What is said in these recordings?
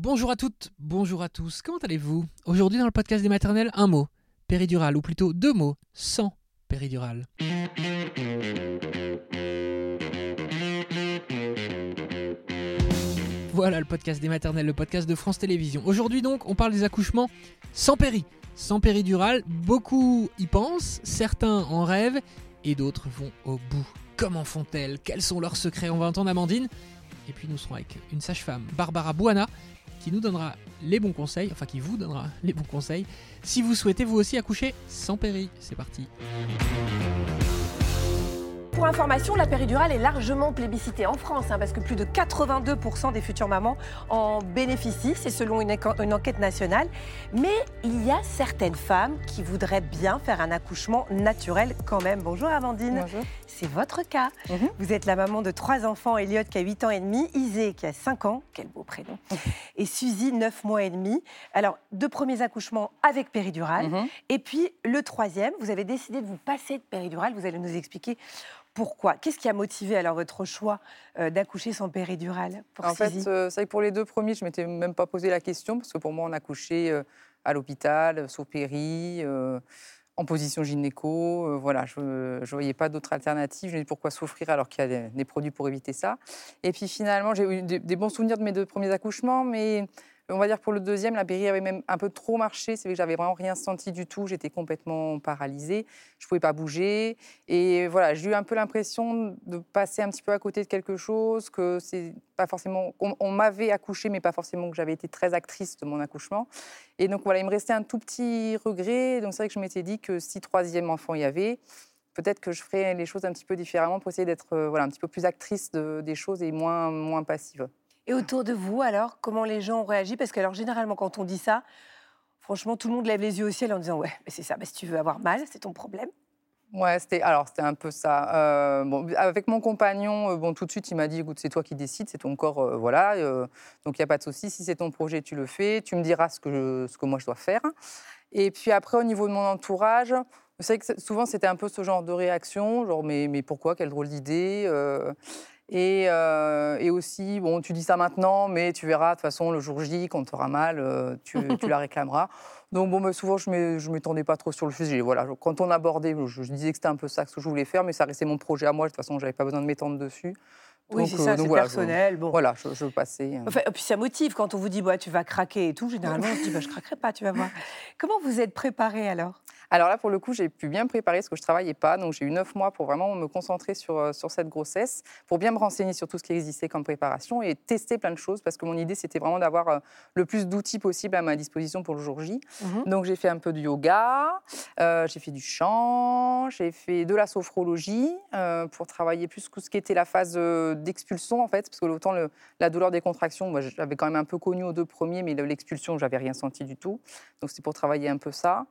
Bonjour à toutes, bonjour à tous, comment allez-vous? Aujourd'hui dans le podcast des maternelles, un mot, péridurale, ou plutôt deux mots, sans péridurale. Voilà le podcast des maternelles, le podcast de France Télévisions. Aujourd'hui donc, on parle des accouchements sans péri, sans péridurale. Beaucoup y pensent, certains en rêvent et d'autres vont au bout. Comment font-elles? Quels sont leurs secrets? On va entendre Amandine. Et puis nous serons avec une sage-femme, Barbara Buana, nous donnera les bons conseils, enfin qui vous donnera les bons conseils, si vous souhaitez vous aussi accoucher sans péri. C'est parti. Pour information, la péridurale est largement plébiscitée en France, hein, parce que plus de 82% des futures mamans en bénéficient, c'est selon une, enquête nationale. Mais il y a certaines femmes qui voudraient bien faire un accouchement naturel quand même. Bonjour Amandine. Bonjour. C'est votre cas. Mhm. Vous êtes la maman de trois enfants, Elliot qui a 8 ans et demi, Isée qui a 5 ans, quel beau prénom, et Suzy 9 mois et demi. Alors, deux premiers accouchements avec péridurale. Mhm. Et puis le troisième, vous avez décidé de vous passer de péridurale. Vous allez nous expliquer pourquoi? Qu'est-ce qui a motivé alors votre choix euh, d'accoucher sans péridurale pour En fait, Suzy? euh, c'est vrai que pour les deux premiers, je m'étais même pas posé la question parce que pour moi, on a couché euh, à l'hôpital, euh, sous péri, euh, en position gynéco. euh, voilà, je ne voyais pas d'autre alternative. Je me dis pourquoi souffrir alors qu'il y a des, des produits pour éviter ça? Et puis finalement, j'ai eu des, des bons souvenirs de mes deux premiers accouchements, mais on va dire pour le deuxième, la péri avait même un peu trop marché. C'est vrai que j'avais vraiment rien senti du tout. J'étais complètement paralysée. Je pouvais pas bouger. Et voilà, j'ai eu un peu l'impression de passer un petit peu à côté de quelque chose, que c'est pas forcément. On, m'avait accouché, mais pas forcément que j'avais été très actrice de mon accouchement. Et donc voilà, il me restait un tout petit regret. Donc c'est vrai que je m'étais dit que si troisième enfant il y avait, peut-être que je ferais les choses un petit peu différemment pour essayer d'être euh, voilà, un petit peu plus actrice de- des choses et moins, moins passive. Et autour de vous, alors, comment les gens ont réagi? Parce que alors, généralement, quand on dit ça, franchement, tout le monde lève les yeux au ciel en disant Ouais, mais c'est ça, bah, si tu veux avoir mal, c'est ton problème. Ouais, c'était alors c'était un peu ça. Euh, bon, avec mon compagnon, euh, bon tout de suite il m'a dit écoute c'est toi qui décides, c'est ton corps, euh, voilà. donc il y a pas de souci. Si c'est ton projet, tu le fais. Tu me diras ce que ce que moi je dois faire. Et puis après au niveau de mon entourage, c'est vrai que souvent c'était un peu ce genre de réaction, genre mais mais pourquoi? Quelle drôle d'idée. Euh, et, euh, et aussi, bon, tu dis ça maintenant, mais tu verras, de toute façon, le jour J, quand tu auras mal, euh, tu, tu la réclameras. Donc, bon, mais souvent, je ne m'étendais pas trop sur le sujet. Voilà, quand on abordait, je, je disais que c'était un peu ça que je voulais faire, mais ça restait mon projet à moi. De toute façon, je n'avais pas besoin de m'étendre dessus. Oui, c'est euh, ça, c'est voilà, je- personnel. Bon. Voilà, je, je passais. euh. Enfin, et puis ça motive quand on vous dit bah, tu vas craquer et tout. Généralement, on se dit bah, je craquerai pas, tu vas voir. Comment vous êtes préparée alors? Alors là, pour le coup, j'ai pu bien me préparer parce que je travaillais pas. Donc, j'ai eu neuf mois pour vraiment me concentrer sur, euh, sur cette grossesse, pour bien me renseigner sur tout ce qui existait comme préparation et tester plein de choses parce que mon idée, c'était vraiment d'avoir euh, le plus d'outils possible à ma disposition pour le jour J. Mhm. Donc, j'ai fait un peu de yoga, euh, j'ai fait du chant, j'ai fait de la sophrologie euh, pour travailler plus tout ce qui était la phase euh, d'expulsion, en fait, parce que autant le- la douleur des contractions, moi, j'avais quand même un peu connu aux deux premiers, mais l'expulsion, j'avais rien senti du tout. Donc, c'est pour travailler un peu ça.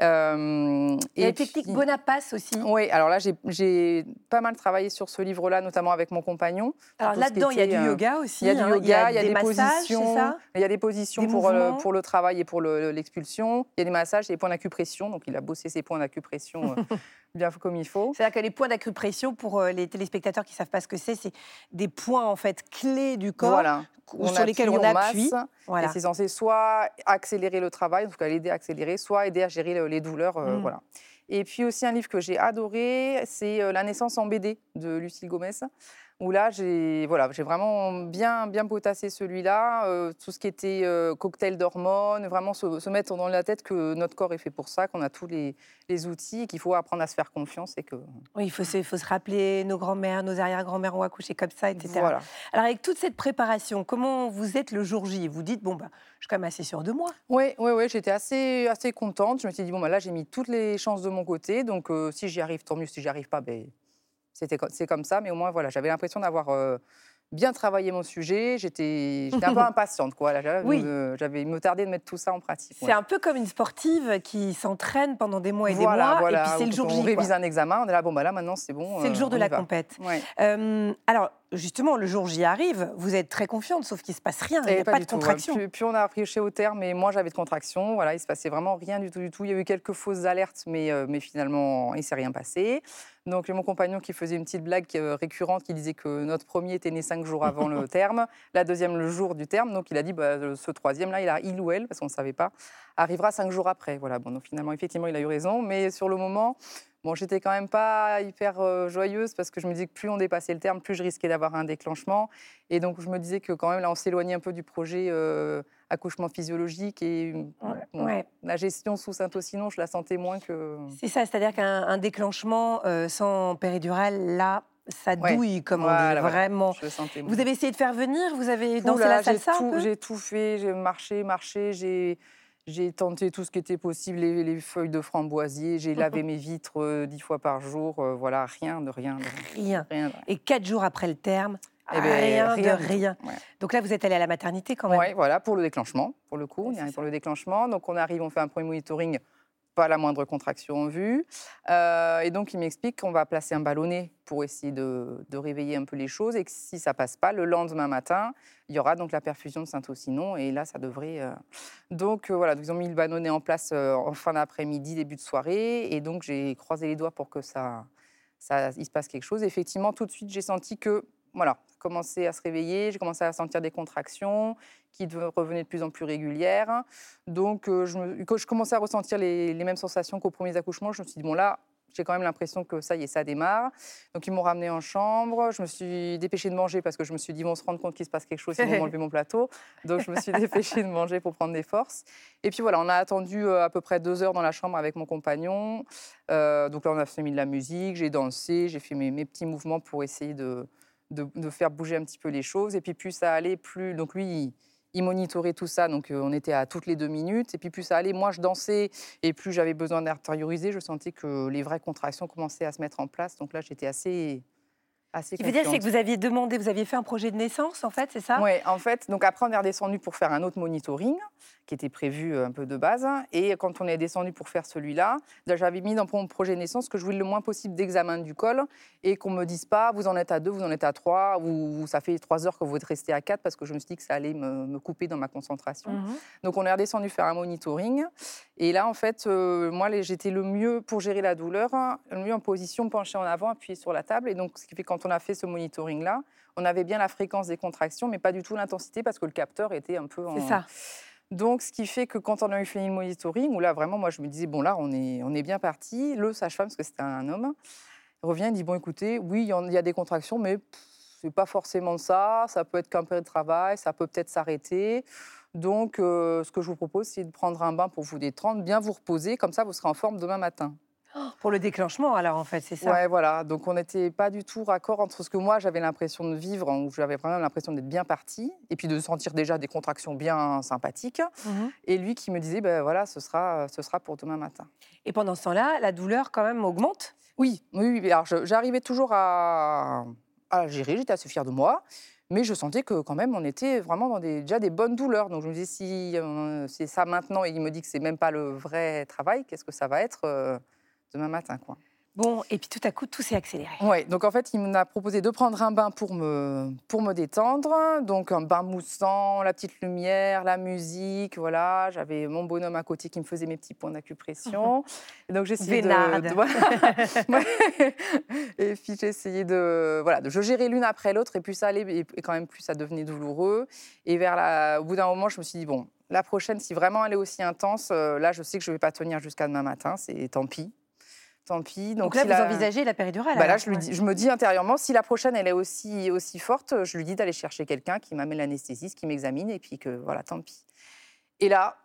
Euh, A et la technique puis- Bonapace aussi. oui, alors là, j'ai- pas mal travaillé sur ce livre-là, notamment avec mon compagnon. Alors là-dedans, il y a du euh, yoga aussi. Il y a du yoga, il y a, des, massages, positions, il y a des positions Des pour le, mouvements. pour le travail et pour le- l'expulsion. Il y a des massages, il y a des points d'acupression. Donc, il a bossé ses points d'acupression euh, bien comme il faut. C'est-à-dire que les points d'acupression, pour euh, les téléspectateurs qui ne savent pas ce que c'est, c'est des points en fait clés du corps Voilà. sur lesquels on masse, appuie. Et c'est censé soit accélérer le travail, en tout cas l'aider à accélérer, soit aider à gérer le- les douleurs. euh, Mm. voilà. Et puis aussi un livre que j'ai adoré, c'est euh, La naissance en BD de Lucille Gomez, où là j'ai voilà, j'ai vraiment bien, bien potassé celui-là, euh, tout ce qui était euh, cocktail d'hormones, vraiment se, se mettre dans la tête que notre corps est fait pour ça, qu'on a tous les, les outils, qu'il faut apprendre à se faire confiance et que Oui, il faut se, faut se rappeler, nos grands-mères, nos arrière-grand-mères ont accouché comme ça, etc. voilà. Alors avec toute cette préparation, comment vous êtes le jour J? Vous dites, bon, bah, je suis quand même assez sûre de moi. Oui, oui, oui, j'étais assez, assez contente. Je me suis dit, bon, bah, là, j'ai mis toutes les chances de mon côté. Donc, euh, si j'y arrive, tant mieux. Si j'y arrive pas, ben, c'était c'est comme ça. Mais au moins, voilà, j'avais l'impression d'avoir euh, bien travaillé mon sujet. J'étais j'étais un peu impatiente, quoi. Là, j'avais, Oui. me- j'avais, me tardait de mettre tout ça en pratique. C'est ouais. un peu comme une sportive qui s'entraîne pendant des mois et voilà, des mois, voilà. et puis c'est le jour on J. quoi. révise un examen, on est là, bon, bah, là, maintenant, c'est bon. C'est le euh, jour de on la compète. Ouais. Euh, alors, justement, le jour J arrive, vous êtes très confiante, sauf qu'il ne se passe rien, il n'y a pas, de tout, ouais. contraction. Puis, puis on a approché au terme, et moi j'avais de contraction. Voilà, il se passait vraiment rien du tout, du tout. Il y a eu quelques fausses alertes, mais, euh, mais finalement il s'est rien passé. Donc mon compagnon qui faisait une petite blague euh, récurrente, qui disait que notre premier était né cinq jours avant le terme, la deuxième le jour du terme. Donc il a dit, bah, ce troisième là, il a il ou elle, parce qu'on ne savait pas, arrivera cinq jours après. Voilà. Bon, donc finalement effectivement il a eu raison, mais sur le moment. Bon, j'étais quand même pas hyper euh, joyeuse parce que je me disais que plus on dépassait le terme, plus je risquais d'avoir un déclenchement. Et donc, je me disais que quand même, là, on s'éloignait un peu du projet euh, accouchement physiologique et Ouais, bon, ouais. la gestion sous Saint-Ocinon, je la sentais moins que. C'est ça, c'est-à-dire qu'un un déclenchement euh, sans péridurale, là, ça Ouais. douille, comme on Voilà, dit, vraiment. Je sentais. Vous avez essayé de faire venir Vous avez dansé là, la salsa tout- J'ai tout fait, j'ai marché, marché, j'ai. J'ai tenté tout ce qui était possible, les, les feuilles de framboisier, j'ai lavé mes vitres euh, dix fois par jour, euh, voilà, rien de rien, de Rien. rien. rien de rien. Et quatre jours après le terme, Eh ben, rien, rien de rien. Ouais. Donc là, vous êtes allé à la maternité quand même Oui, voilà, pour le déclenchement, pour le coup. On y arrive pour le déclenchement. Donc, on arrive, on fait un premier monitoring, pas la moindre contraction en vue. Euh, et donc, il m'explique qu'on va placer un ballonnet pour essayer de, réveiller un peu les choses et que si ça passe pas, le lendemain matin, il y aura donc la perfusion de Saint-Ocinon et là, ça devrait. euh, Donc, euh, voilà, ils ont mis le ballonnet en place en fin d'après-midi, début de soirée. Et donc, j'ai croisé les doigts pour que ça, ça, il se passe quelque chose. Effectivement, tout de suite, j'ai senti que, voilà, commençait à se réveiller, j'ai commencé à sentir des contractions qui revenaient de plus en plus régulières. Donc, euh, je me- quand je commençais à ressentir les, les mêmes sensations qu'aux premiers accouchements, je me suis dit, bon, là, j'ai quand même l'impression que ça y est, ça démarre. Donc, ils m'ont ramené en chambre. Je me suis dépêchée de manger parce que je me suis dit, ils vont se rendre compte qu'il se passe quelque chose, ils vont m'enlever mon plateau. Donc, je me suis dépêchée de manger pour prendre des forces. Et puis voilà, on a attendu euh, à peu près deux heures dans la chambre avec mon compagnon. Euh, donc là, on a fait mis de la musique, j'ai dansé, j'ai fait mes, mes petits mouvements pour essayer de, de, faire bouger un petit peu les choses. Et puis plus ça allait, plus... Donc lui, il, monitorait tout ça, donc euh, on était à toutes les deux minutes. Et puis plus ça allait, moins je dansais et plus j'avais besoin d'artérioriser. Je sentais que les vraies contractions commençaient à se mettre en place. Donc là, j'étais assez, assez Ce qui veut dire, c'est que vous aviez demandé, vous aviez fait un projet de naissance, en fait, c'est ça? Oui, en fait, donc après on est redescendu pour faire un autre monitoring qui était prévu euh, un peu de base. Et quand on est descendu pour faire celui-là, j'avais mis dans mon projet naissance que je voulais le moins possible d'examen du col et qu'on me dise pas vous en êtes à deux, vous en êtes à trois, ou ça fait trois heures que vous êtes resté à quatre parce que je me suis dit que ça allait me, me couper dans ma concentration. Mhm. Donc on est redescendu faire un monitoring. Et là, en fait, euh, moi, j'étais le mieux pour gérer la douleur, hein, le mieux en position penchée en avant, appuyé sur la table. Et donc, ce qui fait que quand on a fait ce monitoring-là, on avait bien la fréquence des contractions, mais pas du tout l'intensité parce que le capteur était un peu en... C'est ça. Donc, ce qui fait que quand on a eu fini le monitoring, où là, vraiment, moi, je me disais, bon, là, on est, on est bien parti. Le sage-femme, parce que c'était un homme, revient, il dit, bon, écoutez, oui, il y, a des contractions, mais c'est pas forcément ça. Ça peut être qu'un peu de travail, ça peut peut-être s'arrêter. Donc, euh, ce que je vous propose, c'est de prendre un bain pour vous détendre, bien vous reposer, comme ça, vous serez en forme demain matin. Pour le déclenchement, alors, en fait, c'est ça Ouais, voilà. Donc, on n'était pas du tout raccord entre ce que moi, j'avais l'impression de vivre, où j'avais vraiment l'impression d'être bien partie, et puis de sentir déjà des contractions bien sympathiques, Mhm. et lui qui me disait, ben voilà, ce sera, ce sera pour demain matin. Et pendant ce temps-là, la douleur, quand même, augmente? Oui, oui, oui. Alors, j'arrivais toujours à, à gérer, j'étais assez fière de moi. Mais je sentais que quand même, on était vraiment dans des, bonnes douleurs. Donc je me disais, si euh, c'est ça maintenant, et il me dit que c'est même pas le vrai travail, qu'est-ce que ça va être euh, demain matin quoi. Bon, et puis tout à coup, tout s'est accéléré. Ouais, donc en fait, il m'a proposé de prendre un bain pour me, pour me détendre. Donc un bain moussant, la petite lumière, la musique, voilà. J'avais mon bonhomme à côté qui me faisait mes petits points d'acupression. Et donc j'ai essayé de... Vénarde. de- et puis j'ai essayé de... Voilà, de je gérais l'une après l'autre et plus ça allait, et et quand même plus ça devenait douloureux. Et vers la... au bout d'un moment, je me suis dit, bon, la prochaine, si vraiment elle est aussi intense, euh, là, je sais que je ne vais pas tenir jusqu'à demain matin, c'est tant pis. Tant pis. Donc, là, si vous la- envisagez la péridurale bah là, je, lui dis, je me dis intérieurement, si la prochaine, elle est aussi, aussi forte, je lui dis d'aller chercher quelqu'un qui m'amène l'anesthésiste, qui m'examine, et puis que voilà, tant pis. Et là,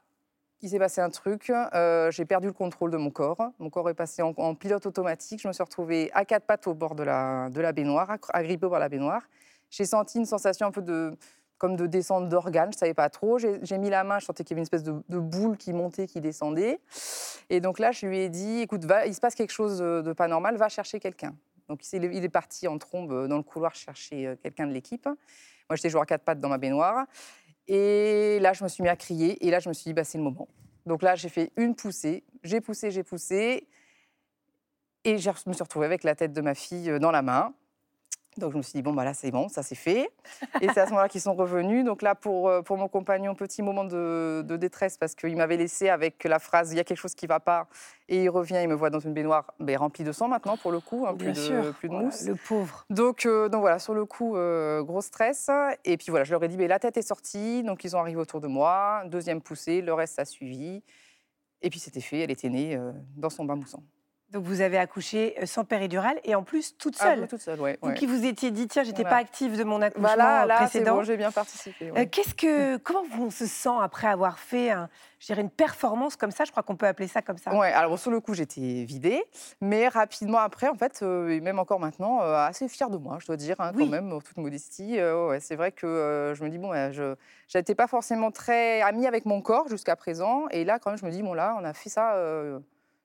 il s'est passé un truc, euh, j'ai perdu le contrôle de mon corps. Mon corps est passé en, en pilote automatique. Je me suis retrouvée à quatre pattes au bord de la, de la baignoire, agrippée par la baignoire. J'ai senti une sensation un peu de, comme de descente d'organes, je ne savais pas trop. J'ai j'ai mis la main, je sentais qu'il y avait une espèce de, de boule qui montait, qui descendait. Et donc là, je lui ai dit, écoute, va, il se passe quelque chose de de pas normal, va chercher quelqu'un. Donc il est, parti en trombe euh, dans le couloir chercher euh, quelqu'un de l'équipe. Moi, j'étais joueur à quatre pattes dans ma baignoire. Et là, je me suis mis à crier. Et là, je me suis dit, bah, c'est le moment. Donc là, j'ai fait une poussée. J'ai poussé, j'ai poussé. Et je me suis retrouvée avec la tête de ma fille euh, dans la main. Donc je me suis dit, bon, bah là c'est bon, ça c'est fait. Et c'est à ce moment-là qu'ils sont revenus. Donc là, pour, euh, pour mon compagnon, petit moment de, de détresse parce qu'il m'avait laissé avec la phrase, il y a quelque chose qui ne va pas. Et il revient, il me voit dans une baignoire ben, remplie de sang maintenant, pour le coup, hein, plus, de, sûr. plus de Voilà, mousse. Le pauvre. Donc, euh, donc voilà, sur le coup, euh, gros stress. Et puis voilà, je leur ai dit, mais la tête est sortie. Donc ils ont arrivé autour de moi. Deuxième poussée, le reste a suivi. Et puis c'était fait, elle était née euh, dans son bain moussant. Donc vous avez accouché euh, sans péridurale et en plus toute Ah, seule. vous, toute seule, ouais. Vous ouais. qui vous étiez dit, tiens, j'étais Voilà. pas active de mon accouchement Voilà, là, précédent. bon, j'ai bien participé. ouais. Euh, Qu'est-ce que, comment on se sent après avoir fait, un- je dirais, une performance comme ça? Je crois qu'on peut appeler ça comme ça. Ouais, alors sur le coup, j'étais vidée, mais rapidement après, en fait, euh, et même encore maintenant, euh, assez fière de moi, je dois dire, hein, Oui. quand même, en toute modestie. Ouais, c'est vrai que je me dis, bon, je n'étais pas forcément très amie avec mon corps jusqu'à présent, et là, quand même, je me dis, bon, là, on a fait ça.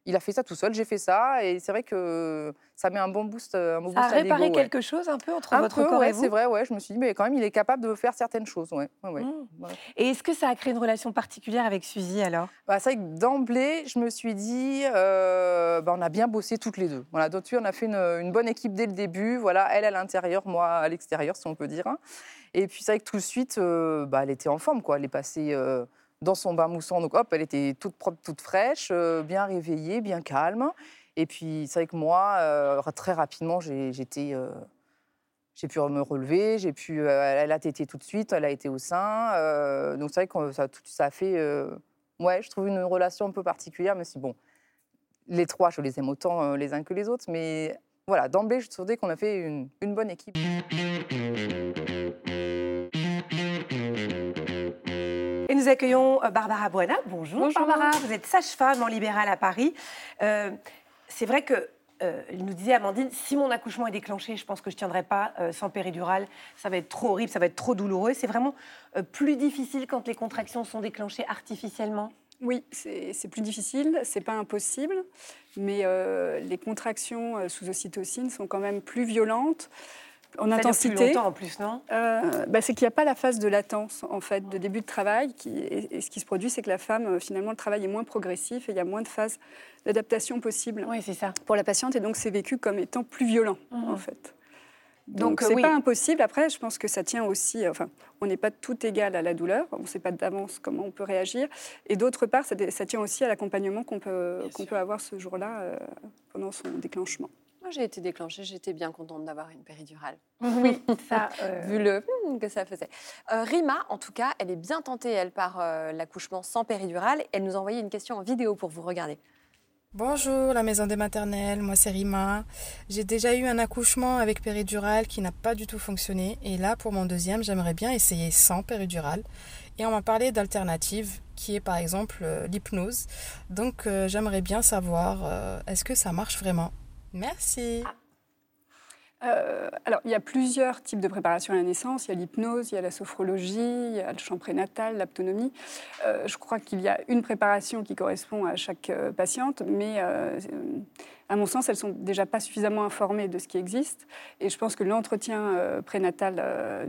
Il a fait ça tout seul, j'ai fait ça, et c'est vrai que ça met un bon boost, un bon boost à ouais. quelque chose un peu entre Un votre peu, corps ouais, et vous c'est vrai, ouais. Je me suis dit, mais quand même, il est capable de faire certaines choses, ouais. Mmh. Et est-ce que ça a créé une relation particulière avec Suzy alors? Bah, c'est vrai que d'emblée, je me suis dit, euh, bah, on a bien bossé toutes les deux. Voilà, donc, on a fait une, une bonne équipe dès le début. Voilà, elle à l'intérieur, moi à l'extérieur, si on peut dire. Et puis c'est vrai que tout de suite, euh, bah, elle était en forme, quoi. Elle est passée euh, dans son bain moussant, donc hop, elle était toute propre, toute fraîche, euh, bien réveillée, bien calme. Et puis c'est vrai que moi, euh, très rapidement, euh, j'ai pu me relever, j'ai pu, elle a tété tout de suite, elle a été au sein. donc c'est vrai que ça, a fait, ouais, je trouve une relation un peu particulière, mais c'est bon. Les trois, je les aime autant les uns que les autres, mais voilà, d'emblée, je trouvais qu'on a fait une, une bonne équipe. Et nous accueillons euh, Barbara Buena. Bonjour, Bonjour. Barbara, vous êtes sage-femme en libéral à Paris. Euh, c'est vrai que euh, il nous disait Amandine, si mon accouchement est déclenché, je pense que je ne tiendrai pas euh, sans péridurale. Ça va être trop horrible, ça va être trop douloureux. C'est vraiment euh, plus difficile quand les contractions sont déclenchées artificiellement? Oui, c'est plus difficile, c'est pas impossible, mais les contractions sous ocytocine sont quand même plus violentes en plus intensité. longtemps en plus, non? Euh, bah, c'est qu'il n'y a pas la phase de latence en fait de début de travail, qui, et, et ce qui se produit, c'est que la femme euh, finalement le travail est moins progressif et il y a moins de phases d'adaptation possible Oui, c'est ça. pour la patiente et donc c'est vécu comme étant plus violent Mhm. en fait. Donc, euh, c'est oui. pas impossible. Après, je pense que ça tient aussi. Enfin, on n'est pas tout égal à la douleur. On ne sait pas d'avance comment on peut réagir. Et d'autre part, ça, tient aussi à l'accompagnement qu'on peut qu'on peut avoir ce jour-là euh, pendant son déclenchement. Moi, j'ai été déclenchée, j'étais bien contente d'avoir une péridurale, Oui, ça. euh, vu le hmm, que ça faisait. Euh, Rima, en tout cas, elle est bien tentée, elle, par euh, l'accouchement sans péridurale. Elle nous a envoyé une question en vidéo pour vous regarder. Bonjour, la maison des maternelles, moi c'est Rima. J'ai déjà eu un accouchement avec péridurale qui n'a pas du tout fonctionné et là pour mon deuxième j'aimerais bien essayer sans péridurale et on m'a parlé d'alternatives qui est par exemple euh, l'hypnose. Donc euh, j'aimerais bien savoir euh, est-ce que ça marche vraiment? Merci. Euh, alors, il y a plusieurs types de préparation à la naissance. Il y a l'hypnose, il y a la sophrologie, il y a le chant prénatal, l'aptonomie. Euh, je crois qu'il y a une préparation qui correspond à chaque euh, patiente, mais à mon sens, elles sont déjà pas suffisamment informées de ce qui existe. Et je pense que l'entretien euh, prénatal, euh,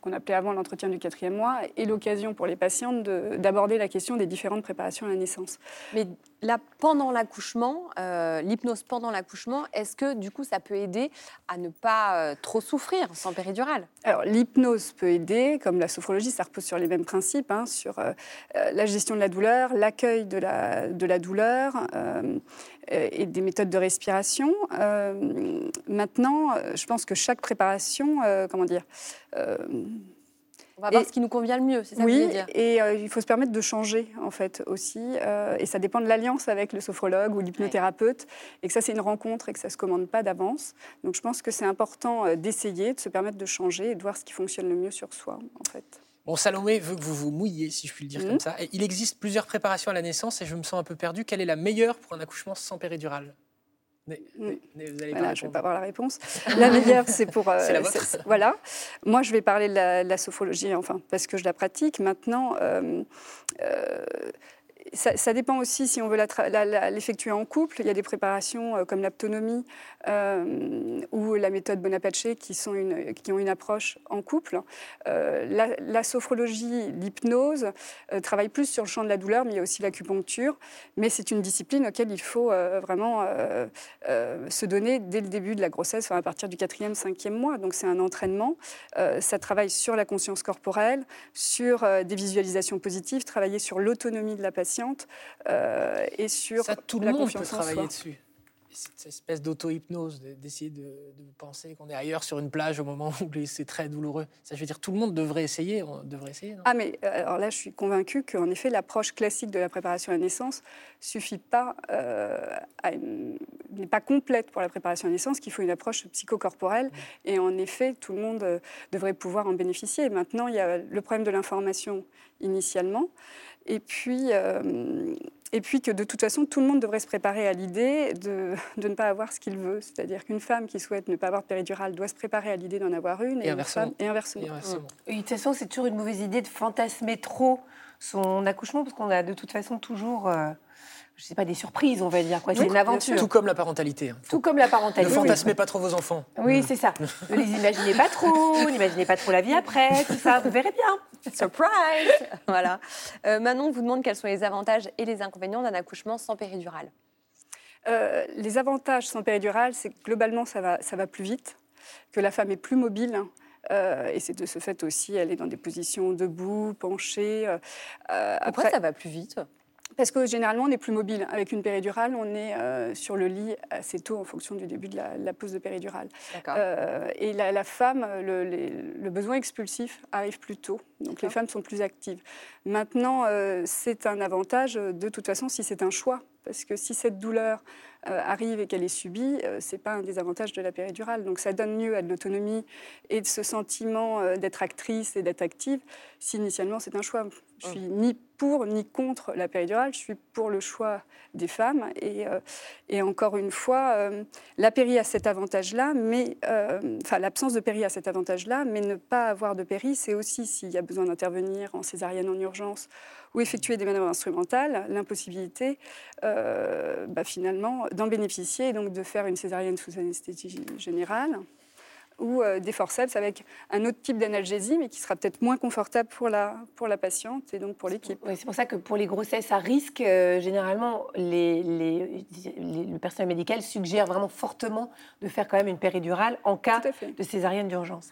qu'on appelait avant l'entretien du quatrième mois, est l'occasion pour les patientes de- d'aborder la question des différentes préparations à la naissance. Mais là, pendant l'accouchement, euh, l'hypnose pendant l'accouchement, est-ce que du coup, ça peut aider à ne pas trop souffrir sans péridurale? Alors, l'hypnose peut aider, comme la sophrologie, ça repose sur les mêmes principes, hein, sur la gestion de la douleur, l'accueil de la, de la douleur et des méthodes de respiration. Euh, maintenant, euh, je pense que chaque préparation, euh, comment dire, euh, On va voir Et- ce qui nous convient le mieux, c'est ça que vous oui, voulez dire et euh, il faut se permettre de changer en fait aussi, euh, et ça dépend de l'alliance avec le sophrologue ou l'hypnothérapeute, et que ça c'est une rencontre et que ça se commande pas d'avance. Donc je pense que c'est important euh, d'essayer, de se permettre de changer et de voir ce qui fonctionne le mieux sur soi en fait. Bon, Salomé veut que vous vous mouilliez, si je puis le dire Mhm. comme ça. Et il existe plusieurs préparations à la naissance et je me sens un peu perdu. Quelle est la meilleure pour un accouchement sans péridurale? Vous allez Voilà, je ne vais pas avoir la réponse. La meilleure, c'est pour. euh, C'est la Voilà. Moi, je vais parler de la, de la sophrologie, enfin, parce que je la pratique. Maintenant, euh, euh, ça, dépend aussi si on veut l'effectuer en couple. Il y a des préparations euh, comme l'aptonomie euh, ou la méthode Bonaparte qui, sont une, qui ont une approche en couple. Euh, la, sophrologie, l'hypnose travaille plus sur le champ de la douleur, mais il y a aussi l'acupuncture. Mais c'est une discipline auquel il faut vraiment se donner dès le début de la grossesse, à partir du quatrième, cinquième mois. Donc c'est un entraînement. ça travaille sur la conscience corporelle, sur des visualisations positives, travailler sur l'autonomie de la patiente euh, et sur Ça, tout le monde peut travailler dessus cette espèce d'auto-hypnose, d'essayer de, penser qu'on est ailleurs sur une plage au moment où c'est très douloureux. Ça, je veux dire, tout le monde devrait essayer. On devrait essayer ah, mais euh, alors là, je suis convaincue qu'en effet, l'approche classique de la préparation à la naissance suffit pas, euh, n'est pas complète pour la préparation à la naissance, qu'il faut une approche psychocorporelle. Et en effet, tout le monde devrait pouvoir en bénéficier. maintenant, il y a le problème de l'information initialement. Et puis, euh, et puis que de toute façon, tout le monde devrait se préparer à l'idée de, de, ne pas avoir ce qu'il veut. C'est-à-dire qu'une femme qui souhaite ne pas avoir de péridurale doit se préparer à l'idée d'en avoir une, et, inversement. et inversement. de toute façon, c'est toujours une mauvaise idée de fantasmer trop son accouchement, parce qu'on a de toute façon toujours... Euh, je sais pas, des surprises, on va dire. C'est une aventure. Tout comme la parentalité. Hein. Tout comme la parentalité. Ne fantasmez pas trop vos enfants. Oui, mm. c'est ça. Ne les imaginez pas trop, n'imaginez pas trop la vie après, tout ça, vous verrez bien. Surprise Voilà. Euh, Manon vous demande quels sont les avantages et les inconvénients d'un accouchement sans péridurale. Euh, les avantages sans péridurale, c'est que globalement, ça va, ça va plus vite, que la femme est plus mobile. Euh, et c'est de ce fait aussi, elle est dans des positions debout, penchée. Pourquoi ça va plus vite? Parce que généralement, on est plus mobile. Avec une péridurale, on est euh, sur le lit assez tôt en fonction du début de la, pose de péridurale. Euh, et la, femme, le, besoin expulsif arrive plus tôt. Donc les femmes sont plus actives. Maintenant, euh, c'est un avantage de toute façon si c'est un choix. Parce que si cette douleur arrive et qu'elle est subie, euh, c'est pas un des avantages de la péridurale. Donc ça donne lieu à de l'autonomie et de ce sentiment euh, d'être actrice et d'être active. Si initialement c'est un choix, je suis ni pour ni contre la péridurale, je suis pour le choix des femmes. Et, et encore une fois, la péri a cet avantage-là, mais enfin l'absence de péri a cet avantage-là, mais ne pas avoir de péri, c'est aussi s'il y a besoin d'intervenir en césarienne en urgence ou effectuer des manœuvres instrumentales, l'impossibilité euh, bah, finalement d'en bénéficier et donc de faire une césarienne sous anesthésie générale ou euh, des forceps avec un autre type d'analgésie, mais qui sera peut-être moins confortable pour la, pour la patiente et donc pour l'équipe. c'est pour ça que pour les grossesses à risque, euh, généralement, les, les, le personnel médical suggère vraiment fortement de faire quand même une péridurale en cas de césarienne d'urgence.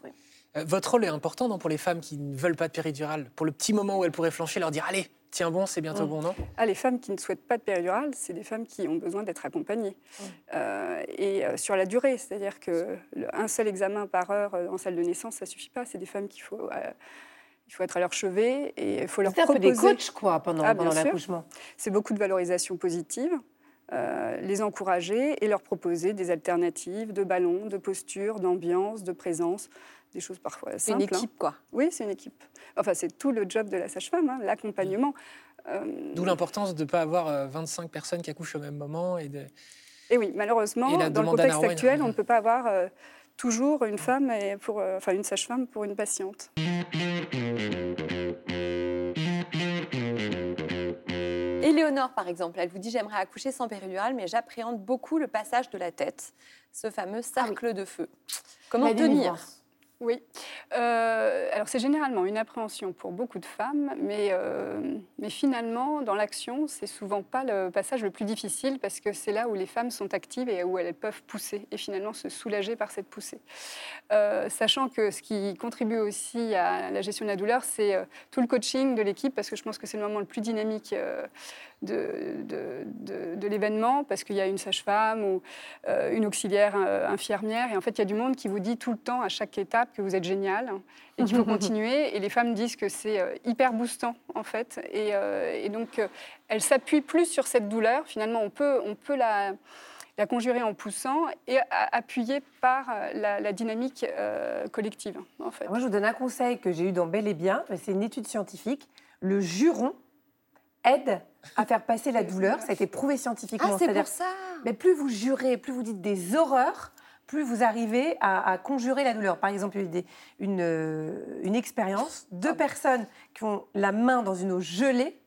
Euh, votre rôle est important pour les femmes qui ne veulent pas de péridurale Pour le petit moment où elles pourraient flancher, leur dire Allez, tiens bon, c'est bientôt mm. bon, non? Ah, Les femmes qui ne souhaitent pas de péridurale, c'est des femmes qui ont besoin d'être accompagnées. Mm. Euh, et euh, sur la durée, c'est-à-dire qu'un seul examen par heure en salle de naissance, ça ne suffit pas. C'est des femmes qu'il faut. il faut être à leur chevet et il faut leur proposer... C'est un peu des coachs, quoi, pendant, ah, pendant l'accouchement. C'est beaucoup de valorisation positive. les encourager et leur proposer des alternatives de ballons, de posture, d'ambiance, de présence des choses parfois simples. C'est une équipe, quoi. Oui, c'est une équipe. Enfin, c'est tout le job de la sage-femme, hein, l'accompagnement. Euh, D'où l'importance de ne pas avoir 25 euh, personnes qui accouchent au même moment. Et, de... et oui, malheureusement, dans le contexte actuel, on ne peut pas avoir euh, toujours une femme, et pour, enfin une sage-femme pour une patiente. Éléonore, par exemple, elle vous dit J'aimerais accoucher sans péridurale, mais j'appréhende beaucoup le passage de la tête, ce fameux cercle ah de feu. Comment tenir? Oui. Euh, alors c'est généralement une appréhension pour beaucoup de femmes, mais, euh, mais finalement, dans l'action, c'est souvent pas le passage le plus difficile parce que c'est là où les femmes sont actives et où elles peuvent pousser et finalement se soulager par cette poussée. Euh, sachant que ce qui contribue aussi à la gestion de la douleur, c'est tout le coaching de l'équipe parce que je pense que c'est le moment le plus dynamique de, de, l'événement parce qu'il y a une sage-femme ou euh, une auxiliaire euh, infirmière. Et en fait, il y a du monde qui vous dit tout le temps, à chaque étape, que vous êtes génial et qu'il faut continuer. Et les femmes disent que c'est euh, hyper boostant, en fait. Et, et donc, elles s'appuient plus sur cette douleur. Finalement, on peut, on peut la la conjurer en poussant et appuyer par la, dynamique collective. En fait. Moi, je vous donne un conseil que j'ai eu dans Bel et Bien, c'est une étude scientifique. Le juron aide à faire passer la douleur. Ça a été prouvé scientifiquement. Ah, c'est pour ça. Mais plus vous jurez, plus vous dites des horreurs, plus vous arrivez à, conjurer la douleur. Par exemple, il y a eu une, euh, une expérience, deux personnes qui ont la main dans une eau gelée,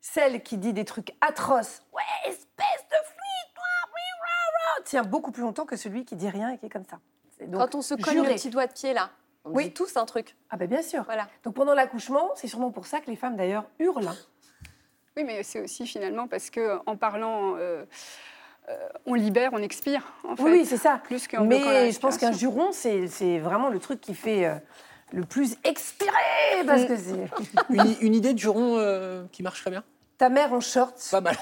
celle qui dit des trucs atroces, ouais, espèce de flic, toi, oui, rah, rah, tient beaucoup plus longtemps que celui qui dit rien et qui est comme ça. Donc Quand on se cogne le petit doigt de pied là, on Oui. dit tous un truc. Ah ben bien sûr. Voilà. Donc pendant l'accouchement, c'est sûrement pour ça que les femmes d'ailleurs hurlent. Oui, mais c'est aussi finalement parce que en parlant, euh, euh, on libère, on expire. En fait, Oui, oui, c'est ça. Plus qu'en Mais je pense qu'un juron, c'est c'est vraiment le truc qui fait euh, le plus expirer parce que c'est Une, une idée de juron euh, qui marche très bien? Ta mère en short. Pas mal.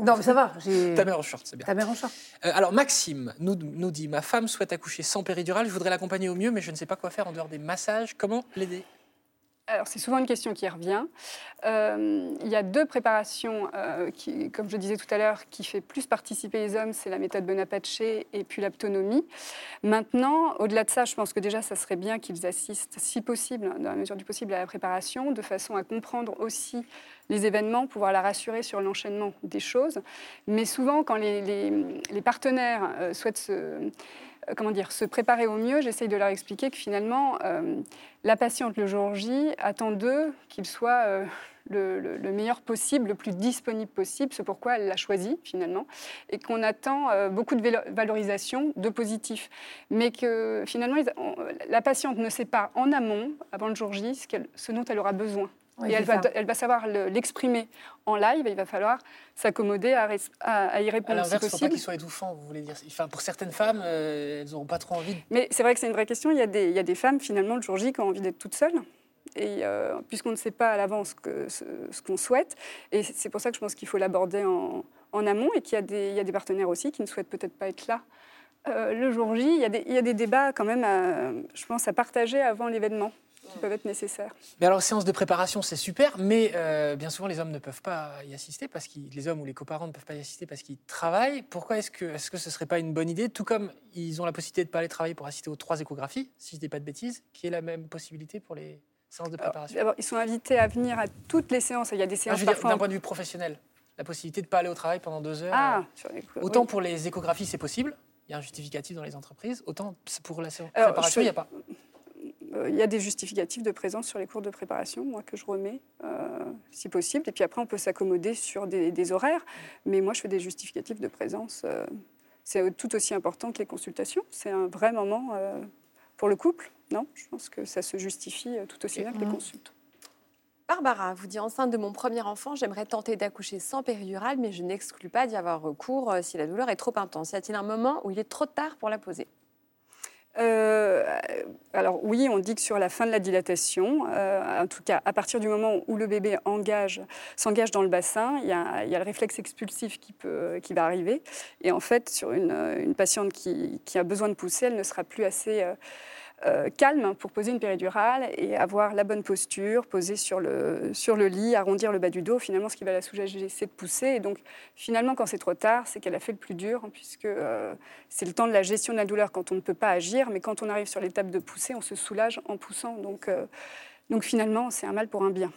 Non, mais ça va. Ta mère en short, c'est bien. Ta mère en short. Euh, alors Maxime nous, nous dit Ma femme souhaite accoucher sans péridurale, je voudrais l'accompagner au mieux, mais je ne sais pas quoi faire en dehors des massages. Comment l'aider? Alors, c'est souvent une question qui revient. Euh, il y a deux préparations euh, qui, comme je disais tout à l'heure, qui fait plus participer les hommes, c'est la méthode Bonaparte et puis l'aptonomie. Maintenant, au-delà de ça, je pense que déjà, ça serait bien qu'ils assistent, si possible, dans la mesure du possible, à la préparation, de façon à comprendre aussi les événements, pouvoir la rassurer sur l'enchaînement des choses. Mais souvent, quand les, partenaires euh, souhaitent se, comment dire, se préparer au mieux, j'essaye de leur expliquer que finalement, euh, la patiente le jour J attend d'eux qu'il soit euh, le, le- le meilleur possible, le plus disponible possible, c'est pourquoi elle l'a choisi finalement, et qu'on attend euh, beaucoup de valorisation, de positif, mais que finalement la patiente ne sait pas en amont, avant le jour J, ce dont elle aura besoin. Oui, et elle va, ça. elle va savoir le- l'exprimer en live, et il va falloir s'accommoder à, à- à y À répondre si l'inverse, il ne faut pas possible. qu'il soit étouffant, vous voulez dire. Enfin, pour certaines femmes, euh, elles n'auront pas trop envie de Mais c'est vrai que c'est une vraie question. Il y, a des, il y a des femmes, finalement, le jour J, qui ont envie d'être toutes seules. Et euh, puisqu'on ne sait pas à l'avance ce, ce qu'on souhaite, et c'est pour ça que je pense qu'il faut l'aborder en, en amont, et qu'il y, a des- il y a des partenaires aussi qui ne souhaitent peut-être pas être là. Euh, le jour J, il y, a des, il y a des débats quand même, à, je pense, à partager avant l'événement, qui peuvent être nécessaires. Mais alors, séance de préparation, c'est super, mais euh, bien souvent, les hommes ne peuvent pas y assister, parce que les hommes ou les coparents ne peuvent pas y assister parce qu'ils travaillent. Pourquoi est-ce que, est-ce que ce ne serait pas une bonne idée, tout comme ils ont la possibilité de ne pas aller travailler pour assister aux trois échographies, si je ne dis pas de bêtises, qui est la même possibilité pour les séances de préparation? ils sont invités à venir à toutes les séances. Il y a des Ah, séances Je veux dire, parfois. d'un point de vue professionnel, la possibilité de ne pas aller au travail pendant deux heures. Ah, euh, sur Autant oui. pour les échographies, c'est possible. Il y a un justificatif dans les entreprises. Autant pour la séance de préparation, il n'y a pas. Euh, Il y a des justificatifs de présence sur les cours de préparation, moi, que je remets, euh, si possible. Et puis après, on peut s'accommoder sur des, des horaires. Mais moi, je fais des justificatifs de présence. euh, c'est tout aussi important que les consultations. C'est un vrai moment euh, pour le couple, non? Je pense que ça se justifie tout aussi bien que les Mhm. consultes. Barbara vous dit enceinte de mon premier enfant, j'aimerais tenter d'accoucher sans péridurale, mais je n'exclus pas d'y avoir recours si la douleur est trop intense. Y a-t-il un moment où il est trop tard pour la poser? Euh, alors oui, on dit que sur la fin de la dilatation, euh, en tout cas à partir du moment où le bébé engage, s'engage dans le bassin, il y, a, le réflexe expulsif qui, peut, qui va arriver. Et en fait, sur une, patiente qui, qui a besoin de pousser, elle ne sera plus assez euh, euh, calme pour poser une péridurale et avoir la bonne posture, poser sur le, sur le lit, arrondir le bas du dos. Finalement, ce qui va la soulager, c'est de pousser. Et donc, finalement, quand c'est trop tard, c'est qu'elle a fait le plus dur, hein, puisque euh, c'est le temps de la gestion de la douleur quand on ne peut pas agir. Mais quand on arrive sur l'étape de pousser, on se soulage en poussant. Donc, euh, donc finalement, c'est un mal pour un bien.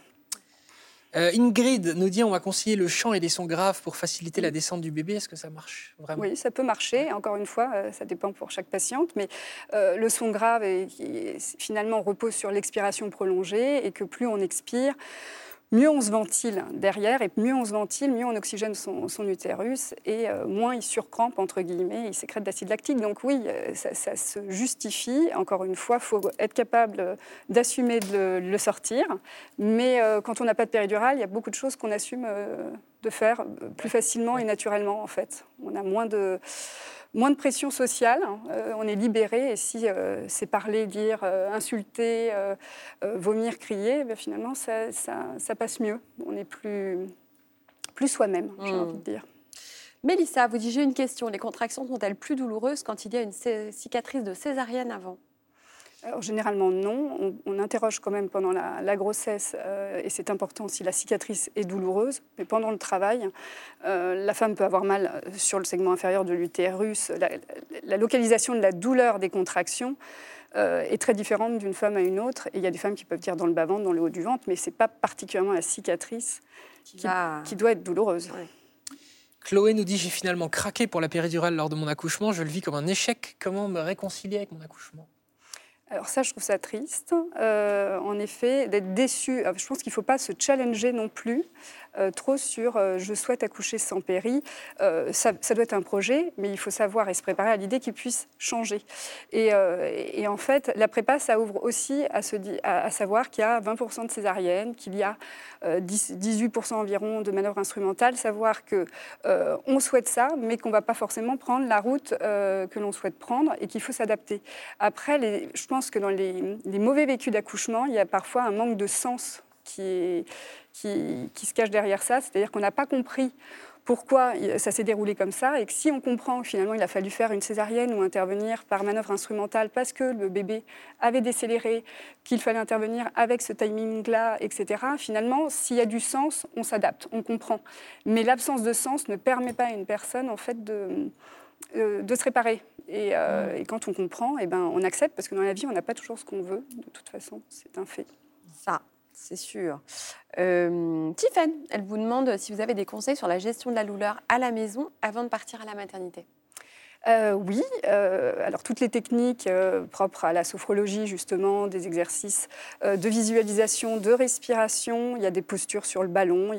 Euh, Ingrid nous dit on va conseiller le chant et les sons graves pour faciliter la descente du bébé. Est-ce que ça marche vraiment? Oui, ça peut marcher. Encore une fois, euh, ça dépend pour chaque patiente. Mais euh, le son grave, est, finalement, repose sur l'expiration prolongée et que plus on expire, mieux on se ventile derrière et mieux on se ventile, mieux on oxygène son, son utérus et euh, moins il surcrampe, entre guillemets, il sécrète d'acide lactique. Donc oui, euh, ça, ça se justifie. Encore une fois, il faut être capable d'assumer de le, de le sortir. Mais euh, quand on n'a pas de péridurale, il y a beaucoup de choses qu'on assume euh, de faire plus facilement et naturellement, en fait. On a moins de, moins de pression sociale, hein. Euh, on est libéré, et si euh, c'est parler, dire, euh, insulter, vomir, crier, ben, finalement, ça, ça- ça passe mieux. On est plus, plus soi-même, j'ai Mm. envie de dire. Mélissa vous dit j'ai une question. Les contractions sont-elles plus douloureuses quand il y a une cicatrice de césarienne avant? Alors, généralement, non. On, on interroge quand même pendant la, la grossesse, euh, et c'est important si la cicatrice est douloureuse. Mais pendant le travail, euh, la femme peut avoir mal euh, sur le segment inférieur de l'utérus. La, la localisation de la douleur des contractions euh, est très différente d'une femme à une autre. Et il y a des femmes qui peuvent dire dans le bas-ventre, dans le haut du ventre, mais ce n'est pas particulièrement la cicatrice qui va... qui doit être douloureuse. Chloé nous dit j'ai finalement craqué pour la péridurale lors de mon accouchement. Je le vis comme un échec. Comment me réconcilier avec mon accouchement? Alors ça, je trouve ça triste, euh, en effet, d'être déçu. Je pense qu'il ne faut pas se challenger non plus trop sur euh, je souhaite accoucher sans péri. Ça, doit être un projet, mais il faut savoir et se préparer à l'idée qu'il puisse changer. Et, en fait, la prépa, ça ouvre aussi à, savoir qu'il y a 20% de césariennes, qu'il y a 18% environ de manœuvres instrumentales, savoir que on souhaite ça, mais qu'on ne va pas forcément prendre la route que l'on souhaite prendre et qu'il faut s'adapter. Après, je pense que dans les, mauvais vécus d'accouchement, il y a parfois un manque de sens qui, qui, se cache derrière ça. C'est-à-dire qu'on n'a pas compris pourquoi ça s'est déroulé comme ça et que si on comprend finalement il a fallu faire une césarienne ou intervenir par manœuvre instrumentale parce que le bébé avait décéléré, qu'il fallait intervenir avec ce timing-là, etc., finalement, s'il y a du sens, on s'adapte, on comprend. Mais l'absence de sens ne permet pas à une personne en fait de euh, de se réparer. Euh, et, quand on comprend, eh ben, on accepte, parce que dans la vie, on n'a pas toujours ce qu'on veut, de toute façon, c'est un fait. Ça, c'est sûr. Euh, elle vous demande si vous avez des conseils sur la gestion de la douleur à la maison avant de partir à la maternité. Euh, oui, euh, alors toutes les techniques euh, propres à la sophrologie, justement, des exercices de visualisation, de respiration, il y a des postures sur le ballon.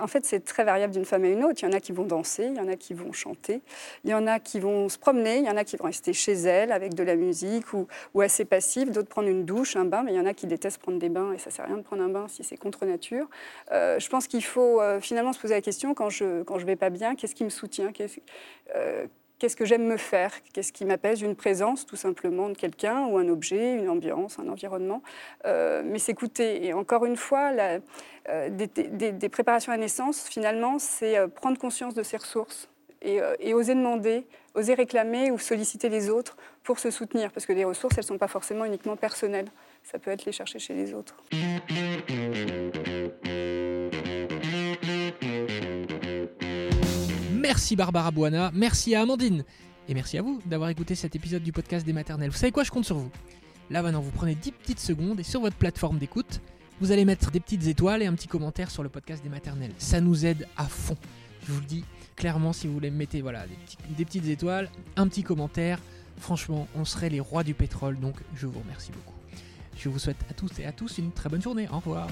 En fait, c'est très variable d'une femme à une autre. Il y en a qui vont danser, il y en a qui vont chanter, il y en a qui vont se promener, il y en a qui vont rester chez elles avec de la musique ou, assez passives, d'autres prendre une douche, un bain, mais il y en a qui détestent prendre des bains et ça sert à rien de prendre un bain si c'est contre nature. je pense qu'il faut finalement se poser la question quand je quand je vais pas bien, qu'est-ce qui me soutient qu'est-ce que j'aime me faire, qu'est-ce qui m'apaise, une présence tout simplement de quelqu'un ou un objet, une ambiance, un environnement, euh, mais s'écouter. Et encore une fois, euh, des, préparations à naissance, finalement, c'est euh, prendre conscience de ses ressources et, et, oser demander, oser réclamer ou solliciter les autres pour se soutenir, parce que les ressources, elles ne sont pas forcément uniquement personnelles, ça peut être les chercher chez les autres. Merci Barbara Buana, merci à Amandine, et merci à vous d'avoir écouté cet épisode du podcast des maternelles. Vous savez quoi, je compte sur vous. Là maintenant, vous prenez 10 petites secondes et sur votre plateforme d'écoute, vous allez mettre des petites étoiles et un petit commentaire sur le podcast des maternelles. Ça nous aide à fond. Je vous le dis clairement, si vous voulez mettre voilà, des, petites étoiles, un petit commentaire, franchement, on serait les rois du pétrole, donc je vous remercie beaucoup. Je vous souhaite à tous et à tous une très bonne journée. Au revoir.